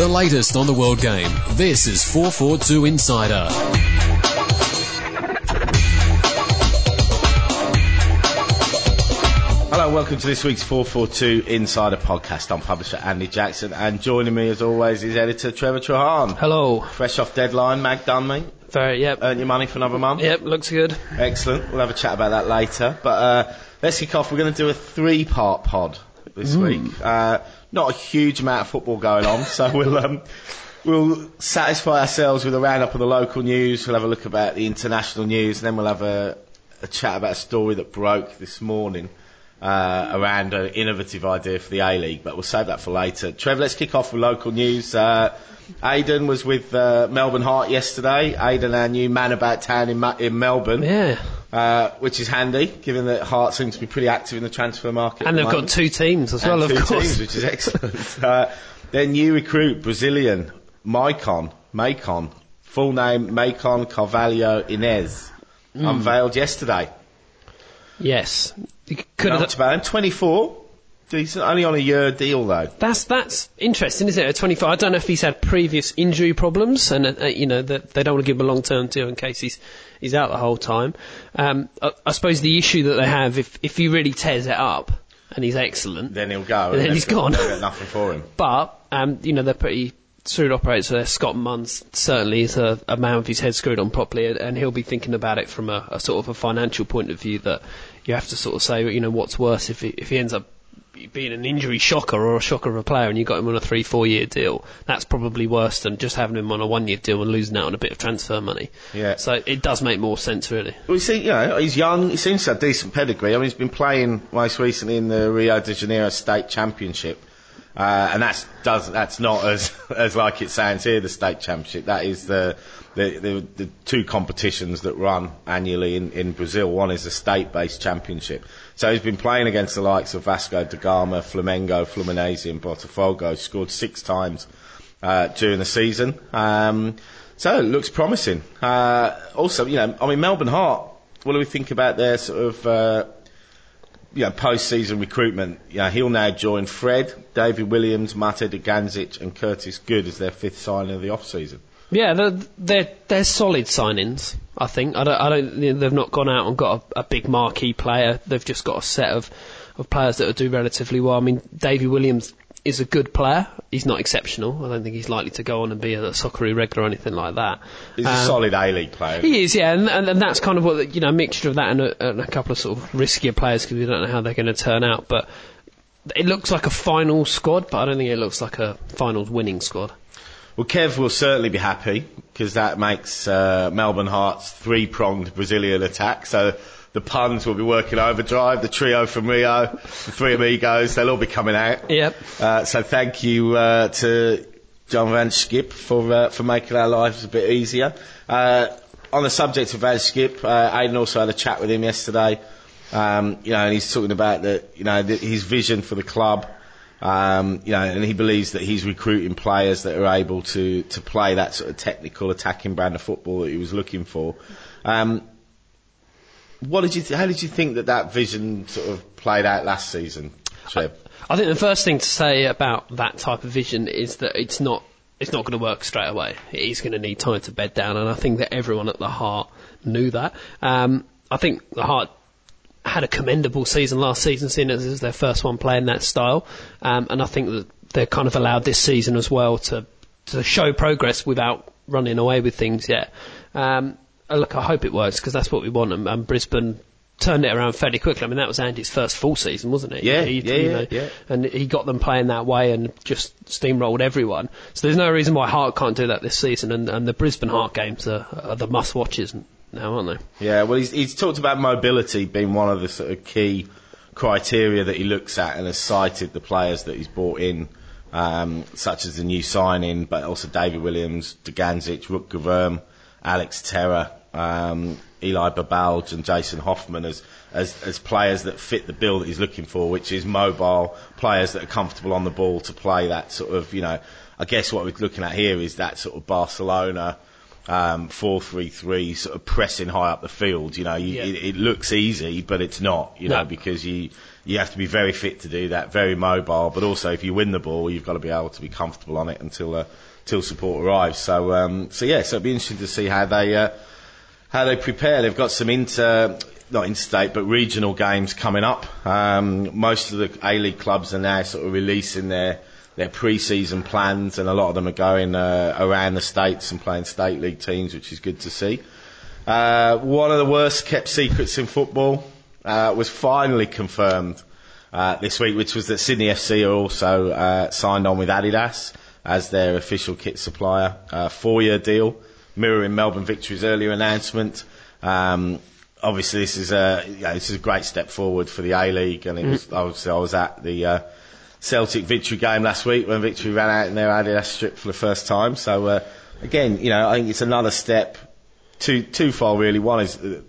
The latest on the world game. This is 442 Insider. Hello, welcome to this week's 442 Insider podcast. I'm publisher Andy Jackson, and joining me as always is editor Trevor Trahan. Hello. Fresh off deadline, Mag done me. Very, yep. Earned your money for another month. Yep, looks good. Excellent. We'll have a chat about that later. But uh, let's kick off. We're going to do a three-part pod this week. Uh, not a huge amount of football going on, so we'll um, we'll satisfy ourselves with a roundup of the local news. We'll have a look about the international news, and then we'll have a, a chat about a story that broke this morning. Uh, around an innovative idea for the A League, but we'll save that for later. Trev, let's kick off with local news. Uh, Aidan was with uh, Melbourne Heart yesterday. Aidan, our new man about town in, in Melbourne, Yeah. Uh, which is handy, given that Heart seems to be pretty active in the transfer market. And they've the got two teams as well, of two course. teams, which is excellent. uh, their new recruit, Brazilian, Maicon, Macon, full name Macon Carvalho Inez, Hmm. unveiled yesterday. Yes. You could have, about him, 24. Decent, only on a year deal though. that's that's interesting, isn't it? At 25, I don't know if he's had previous injury problems, and uh, you know that they don't want to give him a long-term deal in case he's he's out the whole time. Um, I, I suppose the issue that they have, if if he really tears it up and he's excellent, Then he'll go. Then and he's they've got- gone. nothing for him. But um, you know they're pretty shrewd operators. So Scott Munns certainly is a, a man with his head screwed on properly, and- and he'll be thinking about it from a, a sort of a financial point of view. That you have to sort of say, you know, what's worse if he, if he ends up being an injury shocker or a shocker of a player, and you got him on a three four year deal. That's probably worse than just having him on a one year deal and losing out on a bit of transfer money. Yeah. So it does make more sense, really. Well, you see, you know, he's young. He seems to have decent pedigree. I mean, he's been playing most recently in the Rio de Janeiro State Championship, uh, and that's does that's not as as like it sounds here. The State Championship that is the the, the, the two competitions that run annually in, in Brazil. One is a state-based championship. So he's been playing against the likes of Vasco da Gama, Flamengo, Fluminense, and Botafogo. Scored six times uh, during the season. Um, so it looks promising. Uh, also, you know, I mean, Melbourne Heart. What do we think about their sort of, uh, you know, post-season recruitment? You know, he'll now join Fred, David Williams, Mate Dugandzic, and Curtis Good as their fifth signing of the off-season. Yeah, they're, they're, they're solid signings, I think. I don't, I don't, they've not gone out and got a, a big marquee player. They've just got a set of, of players that will do relatively well. I mean, Davy Williams is a good player. He's not exceptional. I don't think he's likely to go on and be a Socceroo regular or anything like that. He's a Um, solid A-League player. He is, yeah, and, and, and that's kind of what, the- you know, a mixture of that and a, and a couple of sort of riskier players because we don't know how they're going to turn out. But it looks like a final squad, but I don't think it looks like a finals winning squad. Well, Kev will certainly be happy because that makes uh, Melbourne Heart's three-pronged Brazilian attack. So the puns will be working overdrive. The trio from Rio, the three amigos, they'll all be coming out. Yep. Uh, so thank you uh, to John van 't Schip for uh, for making our lives a bit easier. Uh, on the subject of van 't Schip, uh, Aidan also had a chat with him yesterday. Um, you know, and he's talking about the, you know, the, his vision for the club. Um, you know, and he believes that he's recruiting players that are able to, to play that sort of technical attacking brand of football that he was looking for. Um, what did you? Th- how did you think that that vision sort of played out last season, Trev? I think the first thing to say about that type of vision is that it's not it's not going to work straight away. Is going to need time to bed down, and I think that everyone at the heart knew that. Um, I think the heart had a commendable season last season, seeing as it was their first one playing that style, um, and I think that they're kind of allowed this season as well to to show progress without running away with things yet. Um, uh, look, I hope it works because that's what we want, and, and Brisbane turned it around fairly quickly. I mean, that was Andy's first full season, wasn't it? Yeah, He- yeah, you know, yeah. and he got them playing that way and just steamrolled everyone. So there's no reason why Heart can't do that this season, and, and the Brisbane Heart games are, are the must-watches now, aren't they? Yeah, well, he's, he's talked about mobility being one of the sort of key criteria that he looks at and has cited the players that he's brought in, um, such as the new signing, but also David Williams, Dugandzic, Rutger Worm, Alex Terra, um, Eli Babalj and Jason Hoffman as, as, as players that fit the bill that he's looking for, which is mobile players that are comfortable on the ball to play that sort of, you know, I guess what we're looking at here is that sort of Barcelona, um, 4-3-3, sort of pressing high up the field. You know, you, Yeah. it, it looks easy, but it's not. You know, because you you have to be very fit to do that, very mobile. But also, if you win the ball, you've got to be able to be comfortable on it until uh, till support arrives. So um, so yeah, so it'll be interesting to see how they. Uh, how they prepare. They've got some inter, not interstate, but regional games coming up. Um, most of the A League clubs are now sort of releasing their their pre-season plans, and a lot of them are going uh, around the states and playing state league teams, which is good to see. Uh, one of the worst kept secrets in football uh, was finally confirmed uh, this week, which was that Sydney FC are also uh, signed on with Adidas as their official kit supplier. Uh, four-year deal, mirroring Melbourne Victory's earlier announcement. Um, obviously, this is a you know, this is a great step forward for the A League, and it was obviously I was at the uh, Celtic Victory game last week when Victory ran out in their Adidas strip for the first time. So uh, again, you know, I think it's another step too too far really. One is uh,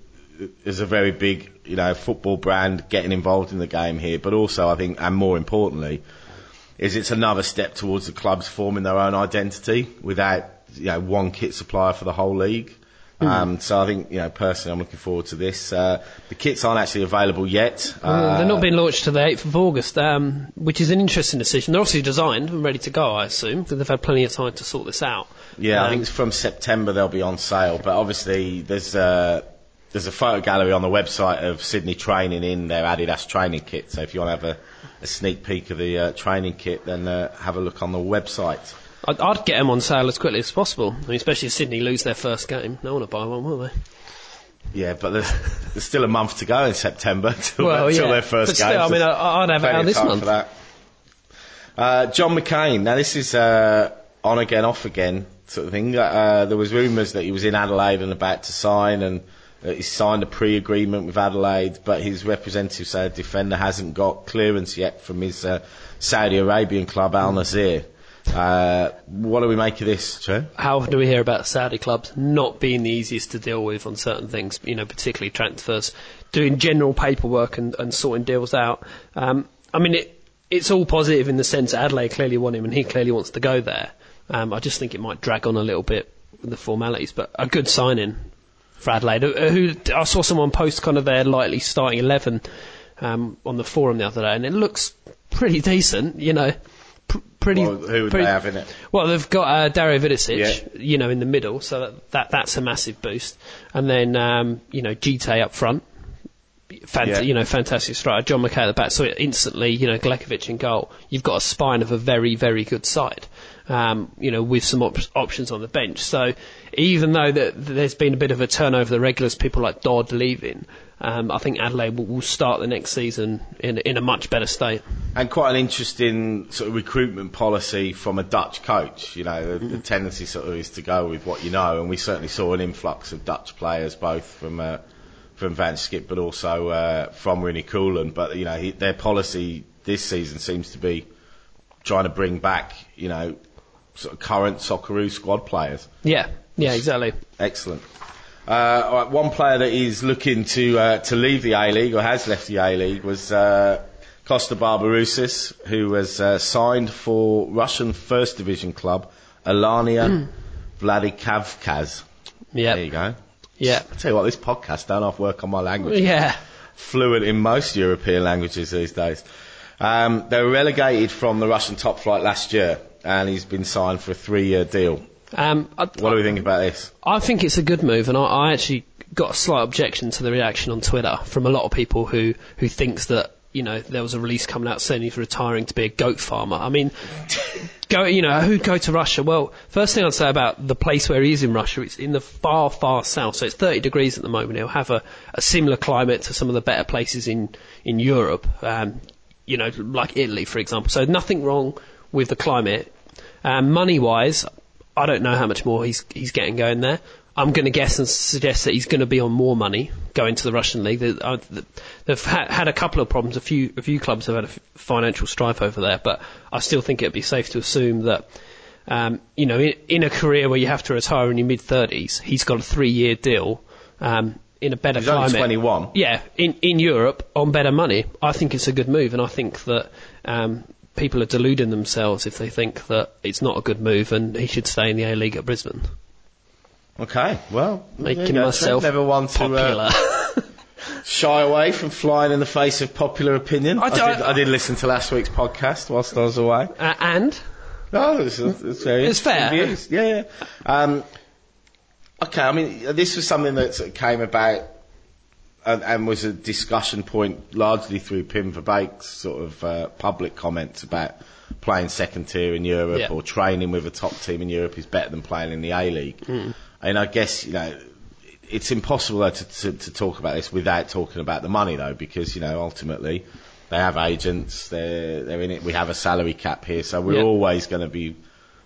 is a very big you know football brand getting involved in the game here, but also I think and more importantly is it's another step towards the clubs forming their own identity without you know one kit supplier for the whole league. Um, so I think you know personally I'm looking forward to this. Uh, the kits aren't actually available yet. Uh, they're Uh, not being launched to the 8th of August, um, which is an interesting decision. They're obviously designed and ready to go, I assume, because they've had plenty of time to sort this out. Yeah, I Um, think it's from September they'll be on sale. But obviously, there's a there's a photo gallery on the website of Sydney training in their Adidas training kit. So if you want to have a, a sneak peek of the uh, training kit, then uh, have a look on the website. I'd, I'd get them on sale as quickly as possible. I mean, especially if Sydney lose their first game. No one will buy one, will they? Yeah, but there's, there's still a month to go in September till, Well, till yeah. their first But game. still, I mean, I- I'd have it out this month. For that. Uh, Jon McKain. Now this is uh, on again, off again sort of thing. Uh, there was rumours that he was in Adelaide and about to sign, and he signed a pre-agreement with Adelaide, but his representative said defender hasn't got clearance yet from his uh, Saudi Arabian club Al Nassr. Uh, what do we make of this, Joe? How do we hear about Saudi clubs not being the easiest to deal with on certain things, you know, particularly transfers, doing general paperwork and, and sorting deals out? Um, I mean, it, it's all positive in the sense that Adelaide clearly want him and he clearly wants to go there. Um, I just think it might drag on a little bit with the formalities, but a good signing for Adelaide. Uh, Who I saw someone post kind of their likely starting eleven um, on the forum the other day, and it looks pretty decent. You know, pretty. Well, who would pretty- they have in it? Well, they've got uh, Dario Vidosic, Yeah. you know, in the middle, so that, that that's a massive boost, and then um, you know Gite up front. Fant- Yeah. You know, fantastic striker. Jon McKain at the back. So instantly, you know, Galekovic in goal. You've got a spine of a very, very good side. Um, you know, with some op- options on the bench. So even though that there's been a bit of a turnover of the regulars, people like Dodd leaving, um, I think Adelaide will, will start the next season in in a much better state. And quite an interesting sort of recruitment policy from a Dutch coach. You know, the, the tendency sort of is to go with what you know, and we certainly saw an influx of Dutch players, both from uh, from van 't Schip, but also uh, from Rini Coolen. But you know, he, their policy this season seems to be trying to bring back, you know, sort of current Socceroo squad players. Yeah, yeah, exactly. Excellent. Uh, all right, one player that is looking to uh, to leave the A League or has left the A League was uh, Kosta Barbarouses, who was uh, signed for Russian First Division club Alania Vladikavkaz. Yeah, There you go. yeah, I tell you what, this podcast don't half work on my language. yeah. Fluent in most European languages these days. Um, they were relegated from the Russian top flight last year, and he's been signed for a three-year deal. Um, I, What do we think about this? I think it's a good move, and I, I actually got a slight objection to the reaction on Twitter from a lot of people who who thinks that you know there was a release coming out saying he's retiring to be a goat farmer. I mean, go you know who'd go to Russia? Well, first thing I'd say about the place where he is in Russia, it's in the far far south, so it's 30 degrees at the moment. He'll have a, a similar climate to some of the better places in in Europe. Um, you know, like Italy, for example. So nothing wrong with the climate. Um, money wise, I don't know how much more he's he's getting going there. I'm going to guess and suggest that he's going to be on more money going to the Russian league. Uh, They've had a couple of problems. A few a few clubs have had a financial strife over there, but I still think it'd be safe to assume that. Um, you know, in, in a career where you have to retire in your mid 30s, he's got a three-year deal um, in a better He's only climate. 21. Yeah, in in Europe on better money, I think it's a good move, and I think that um, people are deluding themselves if they think that it's not a good move and he should stay in the A League at Brisbane. Okay, well, Making myself never one to popular. uh, shy away from flying in the face of popular opinion. I did, I- I did listen to last week's podcast whilst I was away. uh, and No, it's, it's very It's fair. views. Yeah, yeah. Um, okay, I mean, this was something that came about and, and was a discussion point largely through Pim Verbeek's sort of uh, public comments about playing second tier in Europe Yeah. or training with a top team in Europe is better than playing in the A League. And I guess, you know, it's impossible though, to, to, to talk about this without talking about the money though, because, you know, ultimately they have agents, they're, they're in it, we have a salary cap here, so we're Yeah. always going to be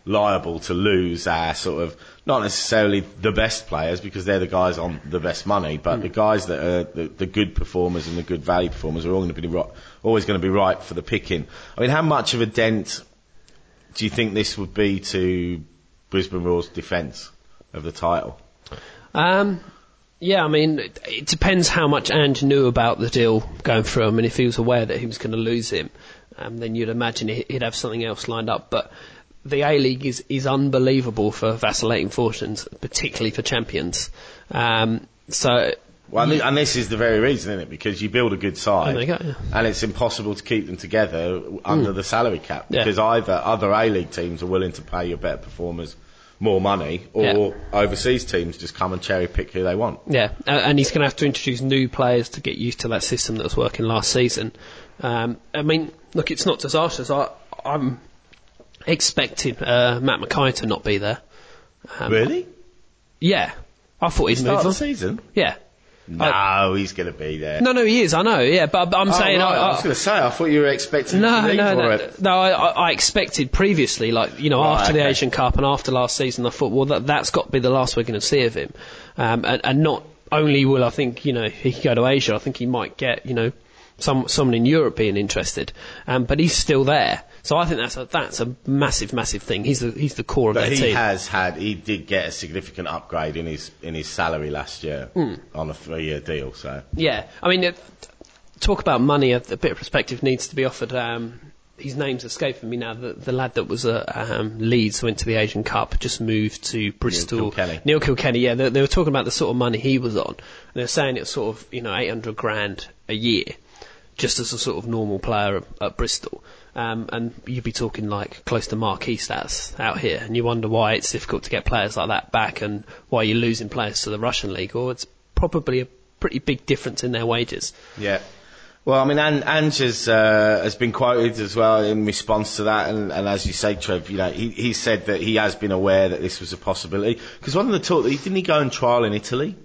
liable to lose our sort of, not necessarily the best players because they're the guys on the best money, but the hmm. guys that are the, the good performers and the good value performers are all going to be ri- always going to be right for the picking. I mean, how much of a dent do you think this would be to Brisbane Roar's defence of the title? Um, yeah, I mean, it, it depends how much Ange knew about the deal going through. I mean, if he was aware that he was going to lose him, um, then you'd imagine he- he'd have something else lined up. But the A League is, is unbelievable for vacillating fortunes, particularly for champions. Um, so, Well, and, thi- and this is the very reason, isn't it? Because you build a good side, you go, yeah. and it's impossible to keep them together under the salary cap Yeah. because either other A League teams are willing to pay your better performers more money, or Yeah. overseas teams just come and cherry pick who they want. Yeah, and he's going to have to introduce new players to get used to that system that was working last season. Um, I mean, look, it's not disastrous. I, I'm expecting uh, Matt McKay to not be there. Um, really? Yeah, I thought he'd move the on. season? Yeah. No, he's going to be there. No, no, he is. I know. Yeah, but, but I'm Oh, saying right, I, I was going to say, I thought you were expecting no, him to leave no, no, no. I, I I expected previously, like you know, Right, after the okay. Asian Cup and after last season, I thought, well, that, that's got to be the last we're going to see of him, um, and, and not only will I think you know he could go to Asia, I think he might get you know some someone in Europe being interested, um, but he's still there. So I think that's a that's a massive, massive thing. He's the he's the core of But their he team. has had, he did get a significant upgrade in his in his salary last year Hmm. on a three-year deal. So Yeah, I mean, it, talk about money. A, a bit of perspective needs to be offered. Um, his name's escaping me now. The, the lad that was at um, Leeds went to the Asian Cup, just moved to Bristol. Kilkenny. Neil Kilkenny. Yeah, they, they were talking about the sort of money he was on. And they were saying it was sort of you know 800 grand a year, just as a sort of normal player at, at Bristol. Um, and you'd be talking like close to marquee stats out here, and you wonder why it's difficult to get players like that back, and why you're losing players to the Russian league. Or it's probably a pretty big difference in their wages. Yeah. Well, I mean, An- Ange has, uh, has been quoted as well in response to that, and, and as you say, Trev, you know, he, he said that he has been aware that this was a possibility. Because one of the talk, didn't he go and trial in Italy?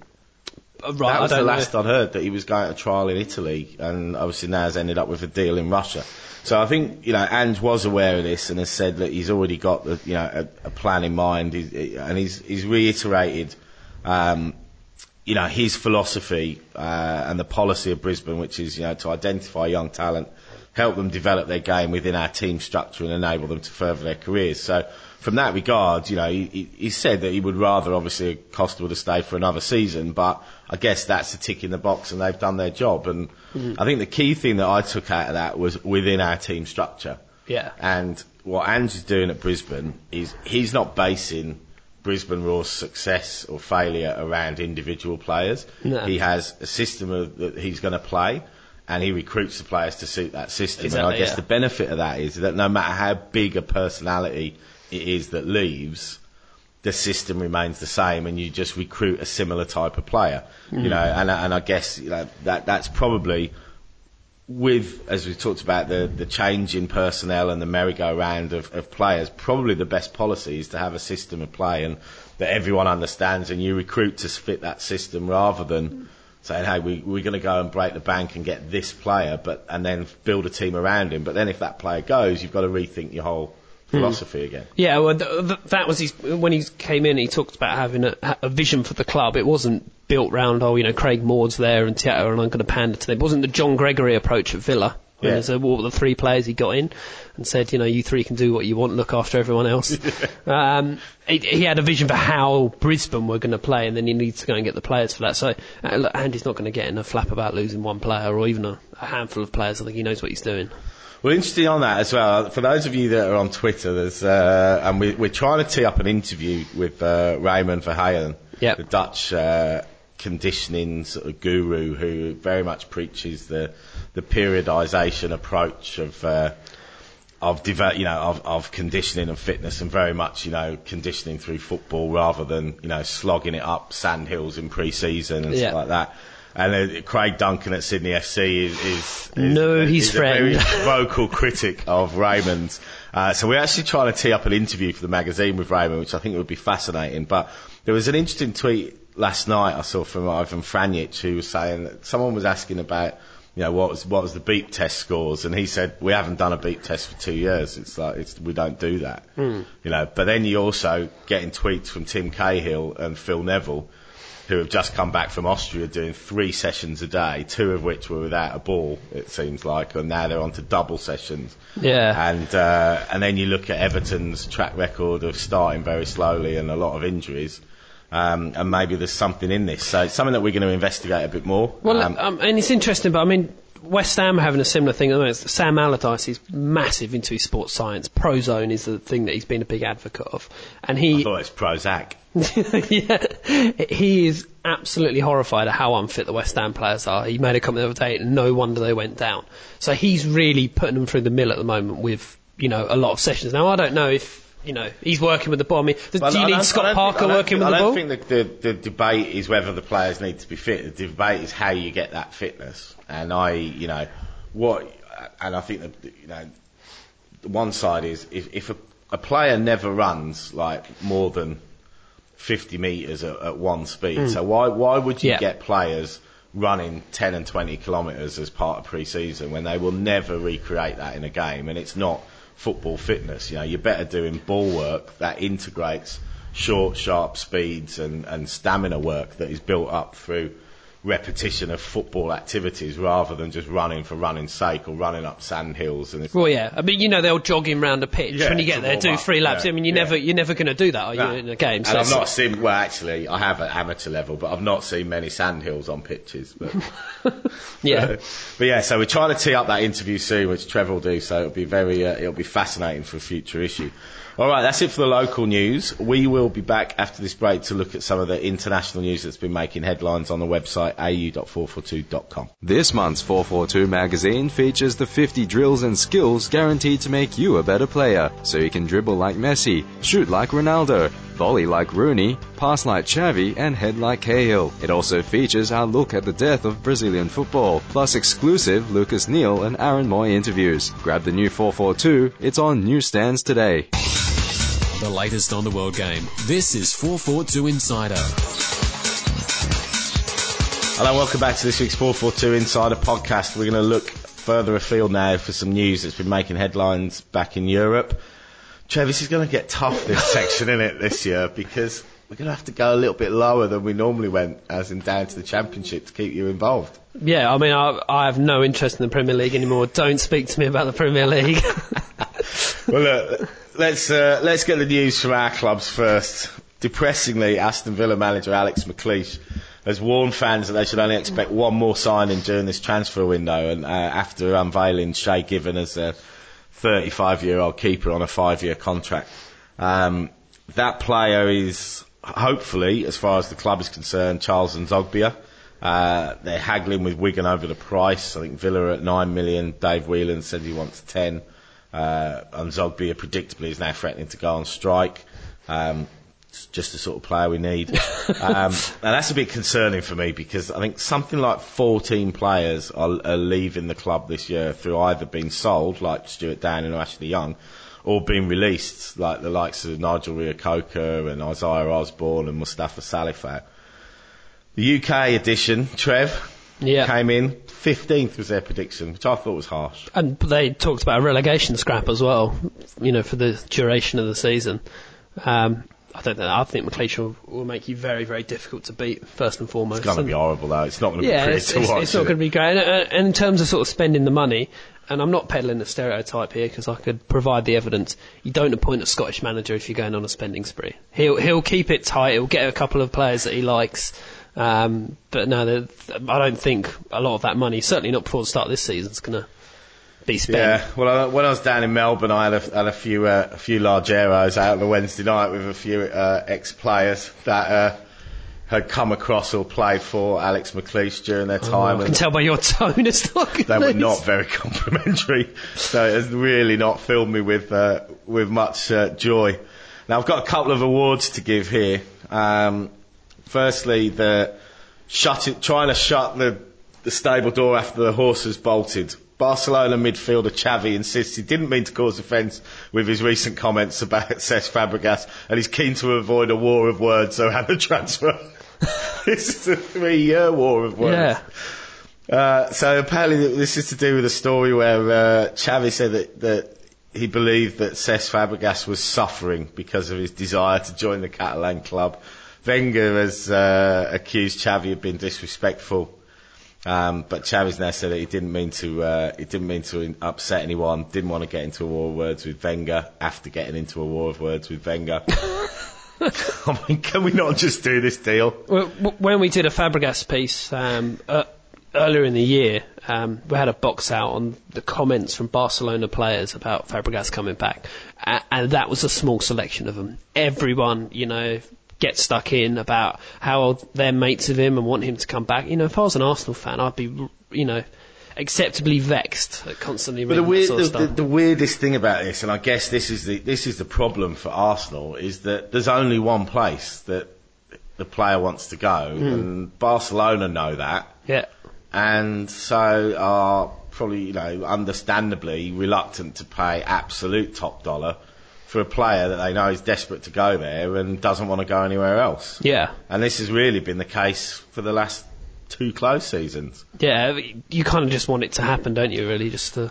Uh, Right, that was the last know. I'd heard that he was going to trial in Italy, and obviously now has ended up with a deal in Russia. So I think you know Ange was aware of this and has said that he's already got the you know a, a plan in mind, he's, and he's he's reiterated. Um, you know his philosophy uh, and the policy of Brisbane, which is you know to identify young talent, help them develop their game within our team structure, and enable them to further their careers. So from that regard, you know he, he, said that he would rather obviously Costa would have stayed for another season, but I guess that's a tick in the box, and they've done their job. And mm-hmm. I think the key thing that I took out of that was within our team structure. Yeah. And what Ange is doing at Brisbane is he's not basing Brisbane Roar's success or failure around individual players. No. He has a system of, that he's going to play, and he recruits the players to suit that system. and I guess yeah. the benefit of that is that no matter how big a personality it is that leaves, the system remains the same, and you just recruit a similar type of player. Mm. You know, and and I guess you know that that's probably with, as we talked about, the, the change in personnel and the merry-go-round of, of players, probably the best policy is to have a system of play and that everyone understands and you recruit to fit that system rather than saying, hey, we, we're going to go and break the bank and get this player, but and then build a team around him. But then if that player goes, you've got to rethink your whole hmm. philosophy again. Yeah, well, th- th- that was his. When he came in, he talked about having a, a vision for the club. It wasn't built round, oh, you know, Craig Moore's there and Tiago, and I'm going to pander to them. It wasn't the John Gregory approach at Villa. Yeah. there's a, what the three players he got in and said, you know, you three can do what you want, look after everyone else. um, he, he had a vision for how Brisbane were going to play, and then he needs to go and get the players for that. So, uh, look, Andy's not going to get in a flap about losing one player or even a, a handful of players. I think he knows what he's doing. Well, interesting on that as well. For those of you that are on Twitter, there's uh, and we, we're trying to tee up an interview with uh, Raymond Verheijen Yep. the Dutch uh, conditioning sort of guru who very much preaches the the periodization approach of. Uh, of develop, you know, of, of conditioning and fitness, and very much, you know, conditioning through football rather than, you know, slogging it up sand hills in pre-season and Yeah. stuff like that. And uh, Craig Duncan at Sydney FC is, is, is No, is his a very vocal critic of Raymond. Uh, so we're actually trying to tee up an interview for the magazine with Raymond, which I think would be fascinating. But there was an interesting tweet last night I saw from Ivan Franjic who was saying that someone was asking about, you know, what was what was the beep test scores, and he said we haven't done a beep test for two years. It's like it's we don't do that, you know. But then you also getting tweets from Tim Cahill and Phil Neville who have just come back from Austria doing three sessions a day, two of which were without a ball, it seems like, and now they're on to double sessions. Yeah. And uh, and then you look at Everton's track record of starting very slowly and a lot of injuries. Um, and maybe there's something in this. So it's something that we're going to investigate a bit more. Well, Um, um, and it's interesting, but I mean, West Ham are having a similar thing. at the. Sam Allardyce is massive into his sports science. Prozone is the thing that he's been a big advocate of, and I he, thought it's Prozac. yeah, he is absolutely horrified at how unfit the West Ham players are. He made a comment the other day, and no wonder they went down. So he's really putting them through the mill at the moment with, you know, a lot of sessions. Now I don't know if. You know, he's working with the ball. I mean, do you need Scott Parker think, working with the ball? I don't think the, the, the debate is whether the players need to be fit. The debate is how you get that fitness. And I, you know, what, and I think that, you know, one side is if, if a, a player never runs like more than 50 metres at, at one speed, hmm. so why, why would you. Yeah. get players running 10 and 20 kilometres as part of pre-season when they will never recreate that in a game and it's not football fitness. You know, you're better doing ball work that integrates short, sharp speeds and, and stamina work that is built up through repetition of football activities rather than just running for running's sake or running up sand hills and Well, yeah. I mean, you know, they'll jogging round a pitch Yeah, when you get there, do up, three laps. yeah, I mean, you're yeah. never, you're never going to do that, are you, in a game? and I've not seen, well, actually, I have at amateur level, but I've not seen many sand hills on pitches. But, yeah. but yeah, so we're trying to tee up that interview soon, which Trevor will do. So it'll be very, uh, it'll be fascinating for a future issue. All right, that's it for the local news. We will be back after this break to look at some of the international news that's been making headlines on the website au.442.com. This month's 442 magazine features the 50 drills and skills guaranteed to make you a better player, so you can dribble like Messi, shoot like Ronaldo, volley like Rooney, pass like Xavi, and head like Cahill. It also features our look at the death of Brazilian football, plus exclusive Lucas Neill and Aaron Mooy interviews. Grab the new 442, it's on newsstands today. The latest on the world game. This is 442 Insider. Hello, welcome back to this week's 442 Insider podcast. We're going to look further afield now for some news that's been making headlines back in Europe. Trev, this is going to get tough, this section, in it, this year, because we're going to have to go a little bit lower than we normally went, as in down to the Championship, to keep you involved. Yeah, I mean, I, I have no interest in the Premier League anymore. Don't speak to me about the Premier League. well, look, let's uh, let's get the news from our clubs first. Depressingly, Aston Villa manager Alex McLeish has warned fans that they should only expect one more signing during this transfer window, and uh, after unveiling Shay Given as a 35-year-old keeper on a five-year contract, um, that player is hopefully, as far as the club is concerned, Charles N'Zogbia. Uh, they're haggling with Wigan over the price. I think Villa are at nine million. Dave Whelan said he wants ten. Uh, and Zogbia predictably is now threatening to go on strike. Um, it's just the sort of player we need. um, and that's a bit concerning for me because I think something like 14 players are, are leaving the club this year through either being sold, like Stuart Downing or Ashley Young, or being released, like the likes of Nigel Reo-Coker and Isaiah Osbourne and Moustapha Salifou. The UK edition, Trev, yeah. came in 15th was their prediction, which I thought was harsh. And they talked about a relegation scrap as well, you know, for the duration of the season. Um, I don't know. I think McLeish will, will make you very, very difficult to beat, first and foremost. It's going to be horrible though. It's not going to Yeah, be pretty it's, to it's, watch. it's not going to be great. And, and in terms of sort of spending the money, and I'm not peddling the stereotype here because I could provide the evidence. You don't appoint a Scottish manager if you're going on a spending spree. He'll he'll keep it tight. He'll get a couple of players that he likes. Um, but no, I don't think a lot of that money, certainly not before the start of this season, is going to be spent. Yeah, well, I, when I was down in Melbourne, I had a, had a few uh, a few large arrows out on a Wednesday night with a few uh, ex-players that uh, had come across or played for Alex McLeish during their time. I can and tell by your tone it's not they were not very complimentary, so it has really not filled me with uh, with much uh, joy. Now I've got a couple of awards to give here. Um, firstly, the shut it, trying to shut the the stable door after the horse has bolted. Barcelona midfielder Xavi insists he didn't mean to cause offence with his recent comments about Cesc Fabregas and he's keen to avoid a war of words around the transfer. this is a three-year war of words. Yeah. Uh, so apparently this is to do with a story where uh, Xavi said that, that he believed that Cesc Fabregas was suffering because of his desire to join the Catalan club. Wenger has uh, accused Xavi of being disrespectful, um, but Xavi's now said that he didn't mean to. Uh, he didn't mean to upset anyone. Didn't want to get into a war of words with Wenger after getting into a war of words with Wenger. I mean, can we not just do this deal? Well, when we did a Fabregas piece um, uh, earlier in the year, um, we had a box out on the comments from Barcelona players about Fabregas coming back, and that was a small selection of them. Everyone, you know, gets stuck in about how they're mates with him and want him to come back. You know, if I was an Arsenal fan, I'd be, you know, acceptably vexed at constantly But the, weird, of the, the, stuff. the weirdest thing about this, and I guess this is the this is the problem for Arsenal, is that there's only one place that the player wants to go, Hmm. and Barcelona know that, yeah. and so are probably you know understandably reluctant to pay absolute top dollar for a player that they know is desperate to go there and doesn't want to go anywhere else. Yeah. And this has really been the case for the last two close seasons. Yeah, you kind of just want it to happen, don't you? Really, just to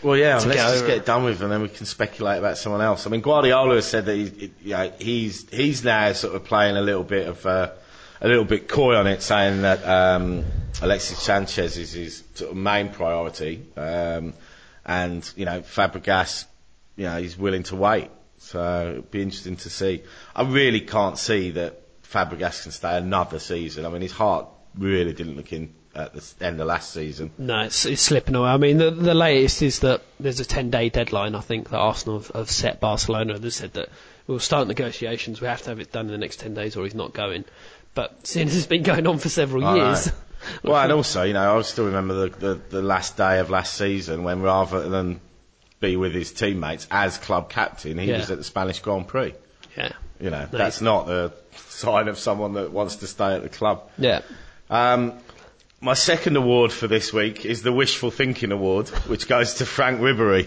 Well, yeah, to let's get just get it. it done with, and then we can speculate about someone else. I mean, Guardiola has said that he, you know, he's he's now sort of playing a little bit of uh, a little bit coy on it, saying that um, Alexis Sanchez is his sort of main priority, um, and you know, Fabregas, you know, he's willing to wait. So it'd be interesting to see. I really can't see that Fabregas can stay another season. I mean, his heart really didn't look in at the end of last season. No, it's, it's slipping away. I mean, the, the latest is that there's a 10 day deadline, I think, that Arsenal have, have set Barcelona. They said that we'll start negotiations, we have to have it done in the next 10 days or he's not going. But since it's been going on for several I know. years. Well, and also, you know, I still remember the, the, the last day of last season when rather than be with his teammates as club captain, he Yeah. was at the Spanish Grand Prix. yeah. You know, No, that's not a sign of someone that wants to stay at the club. Yeah. Um, my second award for this week is the Wishful Thinking Award, which goes to Franck Ribery,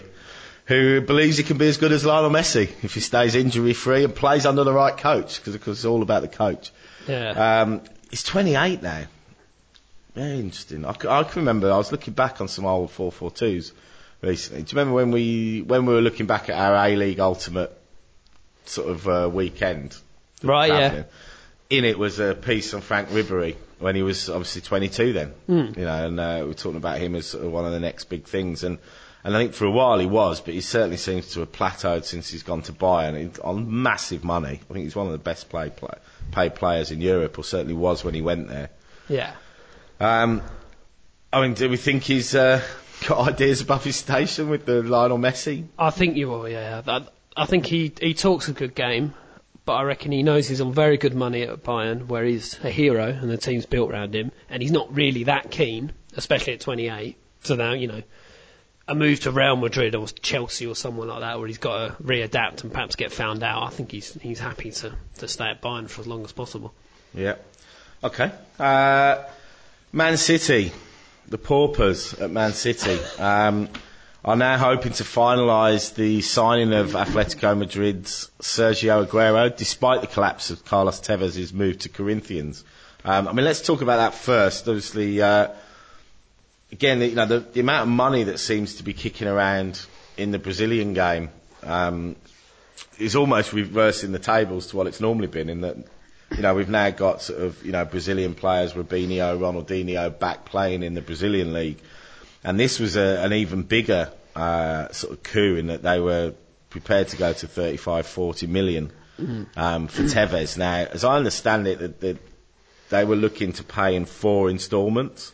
who believes he can be as good as Lionel Messi if he stays injury free and plays under the right coach, because of course it's all about the coach. Yeah. Um, he's 28 now. Very interesting. I can remember I was looking back on some old 442s recently. Do you remember when we when we were looking back at our A League Ultimate sort of uh, weekend? right, yeah. In it was a piece on Franck Ribery when he was obviously 22 then. Hmm. You know, and uh, we were talking about him as sort of one of the next big things. And and I think for a while he was, but he certainly seems to have plateaued since he's gone to Bayern on massive money. I think he's one of the best play, play, paid players in Europe, or certainly was when he went there. Yeah. Um, I mean, do we think he's uh, got ideas above his station with the Lionel Messi? I think you will, yeah. I, I think he, he talks a good game, but I reckon he knows he's on very good money at Bayern, where he's a hero and the team's built around him, and he's not really that keen, especially at 28. So now, you know, a move to Real Madrid or Chelsea or someone like that, where he's got to readapt and perhaps get found out. I think he's he's happy to, to stay at Bayern for as long as possible. Yeah. Okay. Uh, Man City, the paupers at Man City, um, are now hoping to finalise the signing of Atletico Madrid's Sergio Aguero, despite the collapse of Carlos Tevez' move to Corinthians. Um, I mean, let's talk about that first. Obviously, uh, again, you know, the, the amount of money that seems to be kicking around in the Brazilian game um, is almost reversing the tables to what it's normally been. In that, you know, we've now got sort of you know Brazilian players, Robinho, Ronaldinho, back playing in the Brazilian league, and this was a, an even bigger uh, sort of coup in that they were prepared to go to 35, 40 million um, for Tevez. Now, as I understand it, that, that they were looking to pay in four instalments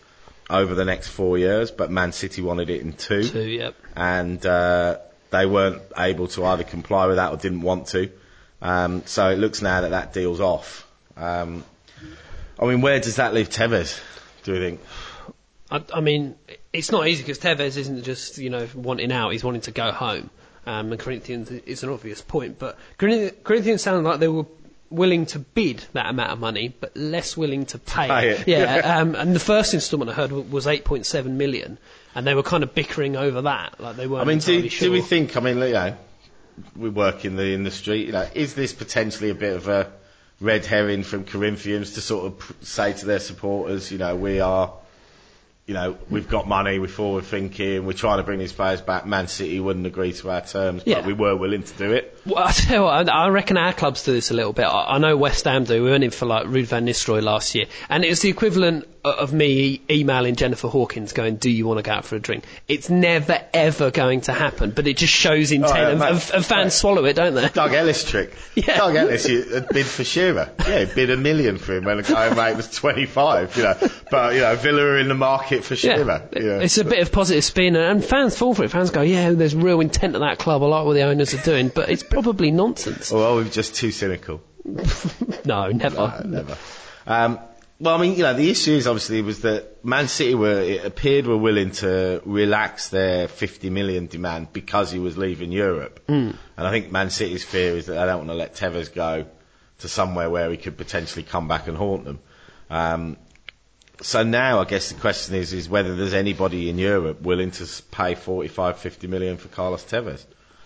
over the next four years, but Man City wanted it in two Too, yep. and uh, they weren't able to either comply with that or didn't want to. Um, so it looks now that that deal's off. Um, I mean, where does that leave Tevez? Do you think? I, I mean, it's not easy because Tevez isn't just you know wanting out; he's wanting to go home. Um, and Corinthians is an obvious point, but Corinth- Corinthians sounded like they were willing to bid that amount of money, but less willing to pay. pay it. Yeah, um, and the first instalment I heard was 8.7 million, and they were kind of bickering over that, like they weren't I mean, do, sure. do we think? I mean, you know, we work in the industry. You know, is this potentially a bit of a red herring from Corinthians to sort of say to their supporters, you know, we are, you know, we've got money, we're forward thinking, we're trying to bring these players back. Man City wouldn't agree to our terms, Yeah. but we were willing to do it. Well, I tell you what, I I reckon our clubs do this a little bit. I know West Ham do. We went in for like Ruud van Nistelrooy last year, and it was the equivalent of me emailing Jennifer Hawkins going, "Do you want to go out for a drink?" It's never ever going to happen, but it just shows intent, yeah, and, mate. and, and fans swallow it, don't they? Doug Ellis trick. Yeah. Doug Ellis you, uh, bid for Shearer. Yeah, bid a million for him when the going rate was 25, you know. But, you know, Villa are in the market for Shearer. Yeah. you know. It's a bit of positive spin, and fans fall for it. Fans go, "Yeah, there's real intent at that club. I like what the owners are doing," but it's probably nonsense. Or are we just too cynical? No, never. Uh, never. Um, well, I mean, you know, the issue is obviously was that Man City were, it appeared were willing to relax their 50 million demand because he was leaving Europe. Mm. And I think Man City's fear is that they don't want to let Tevez go to somewhere where he could potentially come back and haunt them. Um, so now I guess the question is, is whether there's anybody in Europe willing to pay 45, 50 million for Carlos Tevez.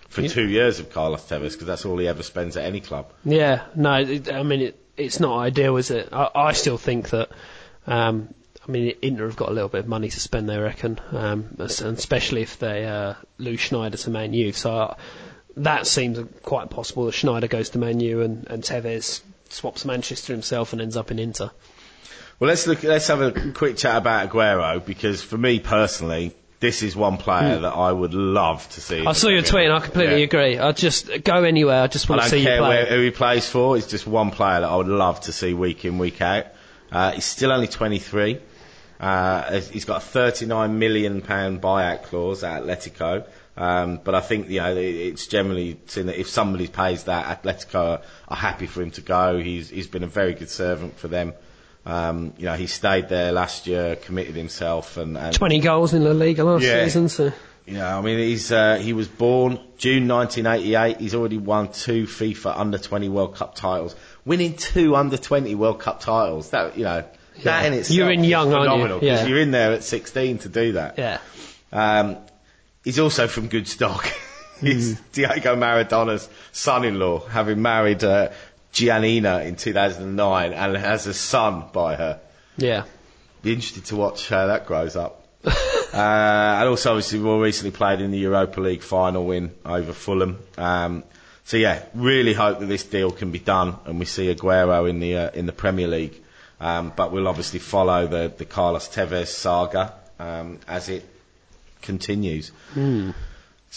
For two years of Carlos Tevez, because that's all he ever spends at any club. Yeah, no, I mean, it, it's not ideal, is it? I, I still think that, um, I mean, Inter have got a little bit of money to spend, they reckon, um, especially if they uh, lose Sneijder to Man U. So uh, that seems quite possible that Sneijder goes to Man U and, and Tevez swaps Manchester himself and ends up in Inter. Well, let's look. Let's have a quick chat about Aguero because for me personally, this is one player that I would love to see. Hmm. I saw your tweet and I completely Yeah. agree. I just go anywhere. I just I want to don't see you play. where, who he plays for. He's just one player that I would love to see week in, week out. Uh, he's still only 23. Uh, he's got a 39 million pound buyout clause at Atletico. Um, but I think you know it's generally seen that if somebody pays that, Atletico are, are happy for him to go. He's he's been a very good servant for them. Um, you know he stayed there last year, committed himself, and, and 20 goals in La Liga last Yeah. season, so you know, I mean, he's uh, he was born June 1988. He's already won two FIFA Under 20 World Cup titles, winning two Under 20 World Cup titles. That you know, that in itself You're in is young, aren't you? phenomenal 'cause Yeah. you're in there at 16 to do that. yeah. Um, he's also from good stock. he's Diego Maradona's son-in-law, having married uh, Giannina in 2009, and has a son by her. Yeah. Be interested to watch how that grows up. uh, and also, obviously, more recently played in the Europa League final win over Fulham. Um, so yeah, really hope that this deal can be done and we see Aguero in the uh, in the Premier League. Um, but we'll obviously follow the the Carlos Tevez saga um, as it continues.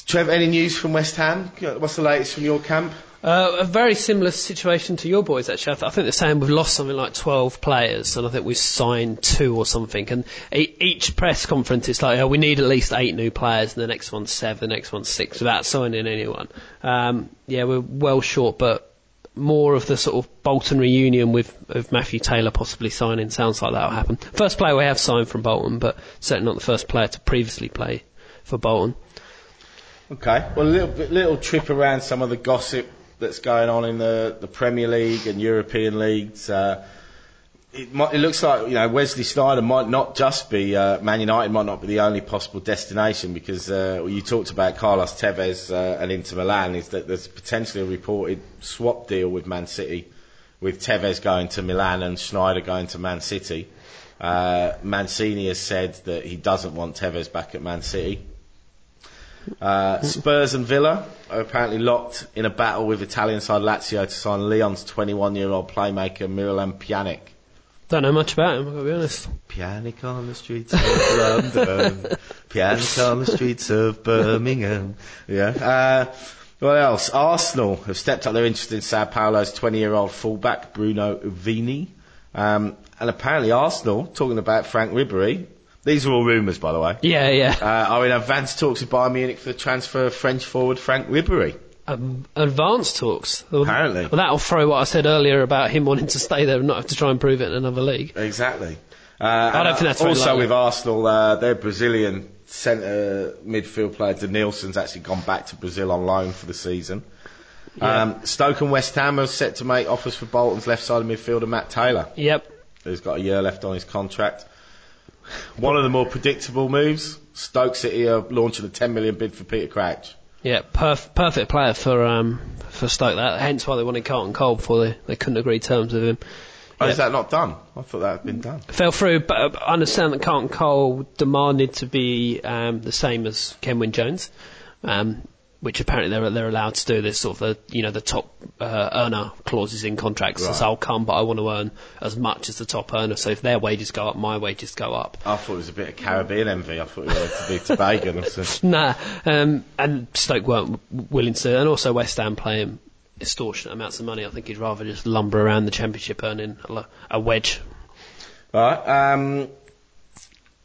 Trev, any news from West Ham? What's the latest from your camp? Uh, a very similar situation to your boys, actually. I, th- I think they're saying we've lost something like 12 players, and I think we've signed two or something. And each press conference, it's like, oh, we need at least eight new players, and the next one's seven, the next one's six, without signing anyone. Um, yeah, we're well short, but more of the sort of Bolton reunion with Matthew Taylor possibly signing sounds like that'll happen. First player we have signed from Bolton, but certainly not the first player to previously play for Bolton. Okay. Well, a little little trip around some of the gossip that's going on in the, the Premier League and European leagues. Uh, it, might, it looks like you know Wesley Sneijder might not just be uh, Man United might not be the only possible destination because uh, you talked about Carlos Tevez uh, and Inter Milan is that there's potentially a reported swap deal with Man City with Tevez going to Milan and Sneijder going to Man City. Uh, Mancini has said that he doesn't want Tevez back at Man City. Uh, Spurs and Villa are apparently locked in a battle with Italian side Lazio to sign Lyon's 21-year-old playmaker Miralem Pjanic. Don't know much about him, I've got to be honest. Pjanic on the streets of London, Pjanic on the streets of Birmingham. Yeah. Uh, what else? Arsenal have stepped up their interest in Sao Paulo's 20-year-old fullback Bruno Uvini. Um, and apparently Arsenal, talking about Franck Ribery, these are all rumours by the way, Yeah, yeah. uh, are in advanced talks with Bayern Munich for the transfer of French forward Franck Ribery. um, advanced talks. Apparently. Well, that'll throw what I said earlier about him wanting to stay there and not have to try and prove it in another league. Exactly. Uh, I don't think that's also likely. with Arsenal. Uh, their Brazilian centre midfield player Denilson's actually gone back to Brazil on loan for the season. Um, Stoke and West Ham are set to make offers for Bolton's left-sided midfielder Matt Taylor, Yep. who's got a year left on his contract. One of the more predictable moves. Stoke City are launching a 10 million bid for Peter Crouch. Yeah, perf- perfect player for um, for Stoke. That hence why they wanted Carlton Cole before they, they couldn't agree terms with him. Oh, Yeah. is that not done? I thought that had been done. Fell through, but uh, I understand that Carlton Cole demanded to be um, the same as Kenwyne Jones, um, which apparently they're they're allowed to do. This sort of the you know the top uh, earner clauses in contracts. Right. So I'll come, but I want to earn as much as the top earner. So if their wages go up, my wages go up. I thought it was a bit of Caribbean envy. I thought he wanted to be Tobago. something. Nah, um, and Stoke weren't willing to, and also West Ham play him extortionate amounts of money. I think he'd rather just lumber around the Championship earning a, wedge. Right. Um,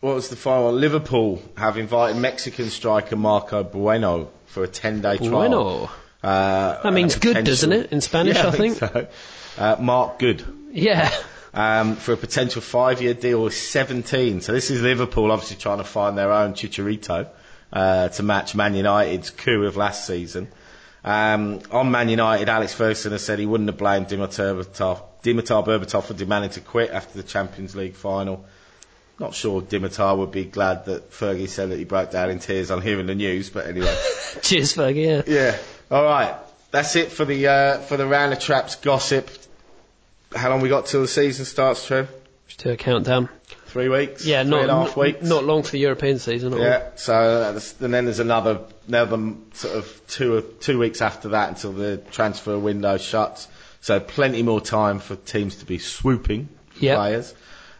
what was the final? Liverpool have invited Mexican striker Marco Bueno for a 10-day trial. Bueno. Uh, That means good, doesn't it, in Spanish, Yeah, I think? so. Uh, Mark Good. Yeah. Um, for a potential five-year deal with 17. So this is Liverpool obviously trying to find their own Chicharito uh, to match Man United's coup of last season. Um, on Man United, Alex Ferguson has said he wouldn't have blamed Dimitar Berbatov, Dimitar Berbatov for demanding to quit after the Champions League final. Not sure Dimitar would be glad that Fergie said that he broke down in tears on hearing the news, but anyway. Cheers, Fergie. Yeah. Yeah. All right. That's it for the uh, for the round of traps gossip. How long we got till the season starts, Trev? Just do a countdown. Three weeks. Yeah, Three not and a half weeks. Not long for the European season. At all. Yeah. So and then there's another another sort of two two weeks after that until the transfer window shuts. So plenty more time for teams to be swooping Yep. players.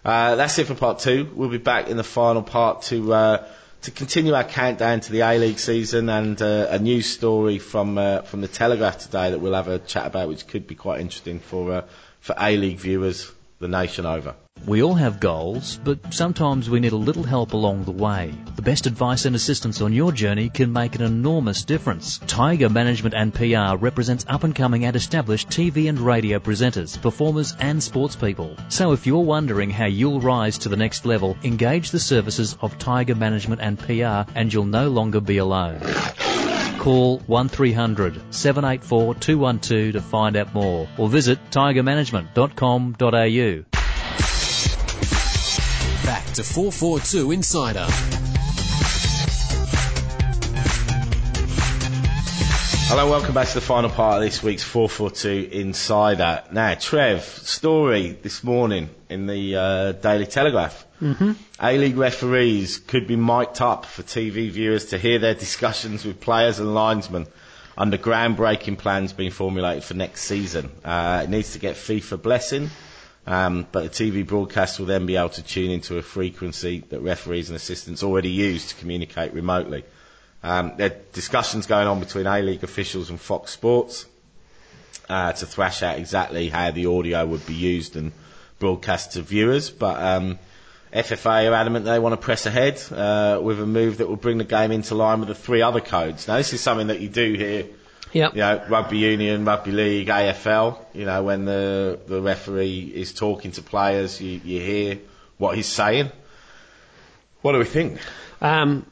Uh, that's it for part two. We'll be back in the final part to uh, to continue our countdown to the A League season and uh, a news story from uh, from the Telegraph today that we'll have a chat about, which could be quite interesting for uh, for A League viewers the nation over. We all have goals, but sometimes we need a little help along the way. The best advice and assistance on your journey can make an enormous difference. Tiger Management and PR represents up and coming and established TV and radio presenters, performers and sports people. So if you're wondering how you'll rise to the next level, engage the services of Tiger Management and PR and you'll no longer be alone. Call 1300 784 212 to find out more or visit tigermanagement.com.au. Back to 442 Insider. Hello, welcome back to the final part of this week's 442 Insider. Now, Trev, story this morning in the uh, Daily Telegraph. Mm-hmm. A-League referees could be mic'd up for TV viewers to hear their discussions with players and linesmen under groundbreaking plans being formulated for next season. Uh, it needs to get FIFA blessing, um, but the TV broadcast will then be able to tune into a frequency that referees and assistants already use to communicate remotely. Um, there are discussions going on between A-League officials and Fox Sports uh, to thrash out exactly how the audio would be used and broadcast to viewers. But um, FFA are adamant they want to press ahead uh, with a move that will bring the game into line with the three other codes. Now, this is something that you do hear Yep. you know, rugby union, rugby league, AFL, you know, when the, the referee is talking to players, you, you hear what he's saying. What do we think? Um,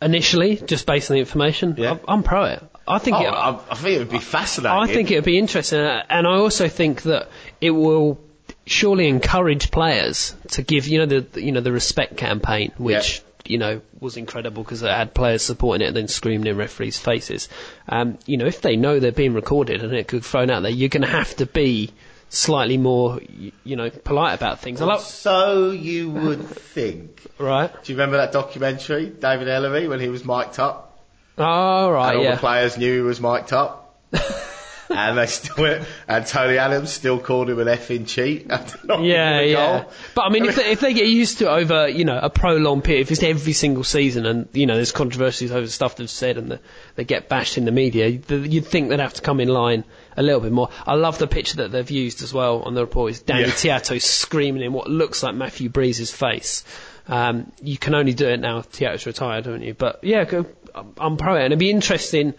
initially, just based on the information, Yeah. I'm, I'm pro it. I think Oh, it, I, I think it would be fascinating. I think it would be interesting, and I also think that it will surely encourage players to give, you know, the you know the respect campaign, which you know was incredible because it had players supporting it and then screaming in referees' faces. Um, you know, if they know they're being recorded and it could be thrown out there, you're going to have to be slightly more, you know, polite about things. I love, So you would think. right? Do you remember that documentary, David Elleray, when he was mic'd up? Oh, right, and all yeah. the players knew he was mic'd up? and they still, and Tony Adams still called him an effing cheat Yeah, yeah. goal. But I mean, if they, if they get used to it over, you know, a prolonged period, if it's every single season and, you know, there's controversies over stuff they've said and the, they get bashed in the media, you'd think they'd have to come in line a little bit more. I love the picture that they've used as well on the report. Is Danny Yeah. Tiatto screaming in what looks like Matthew Breeze's face. Um, you can only do it now. Tiatto's retired, haven't you? But yeah, go, I'm- I'm pro it, and it'd be interesting.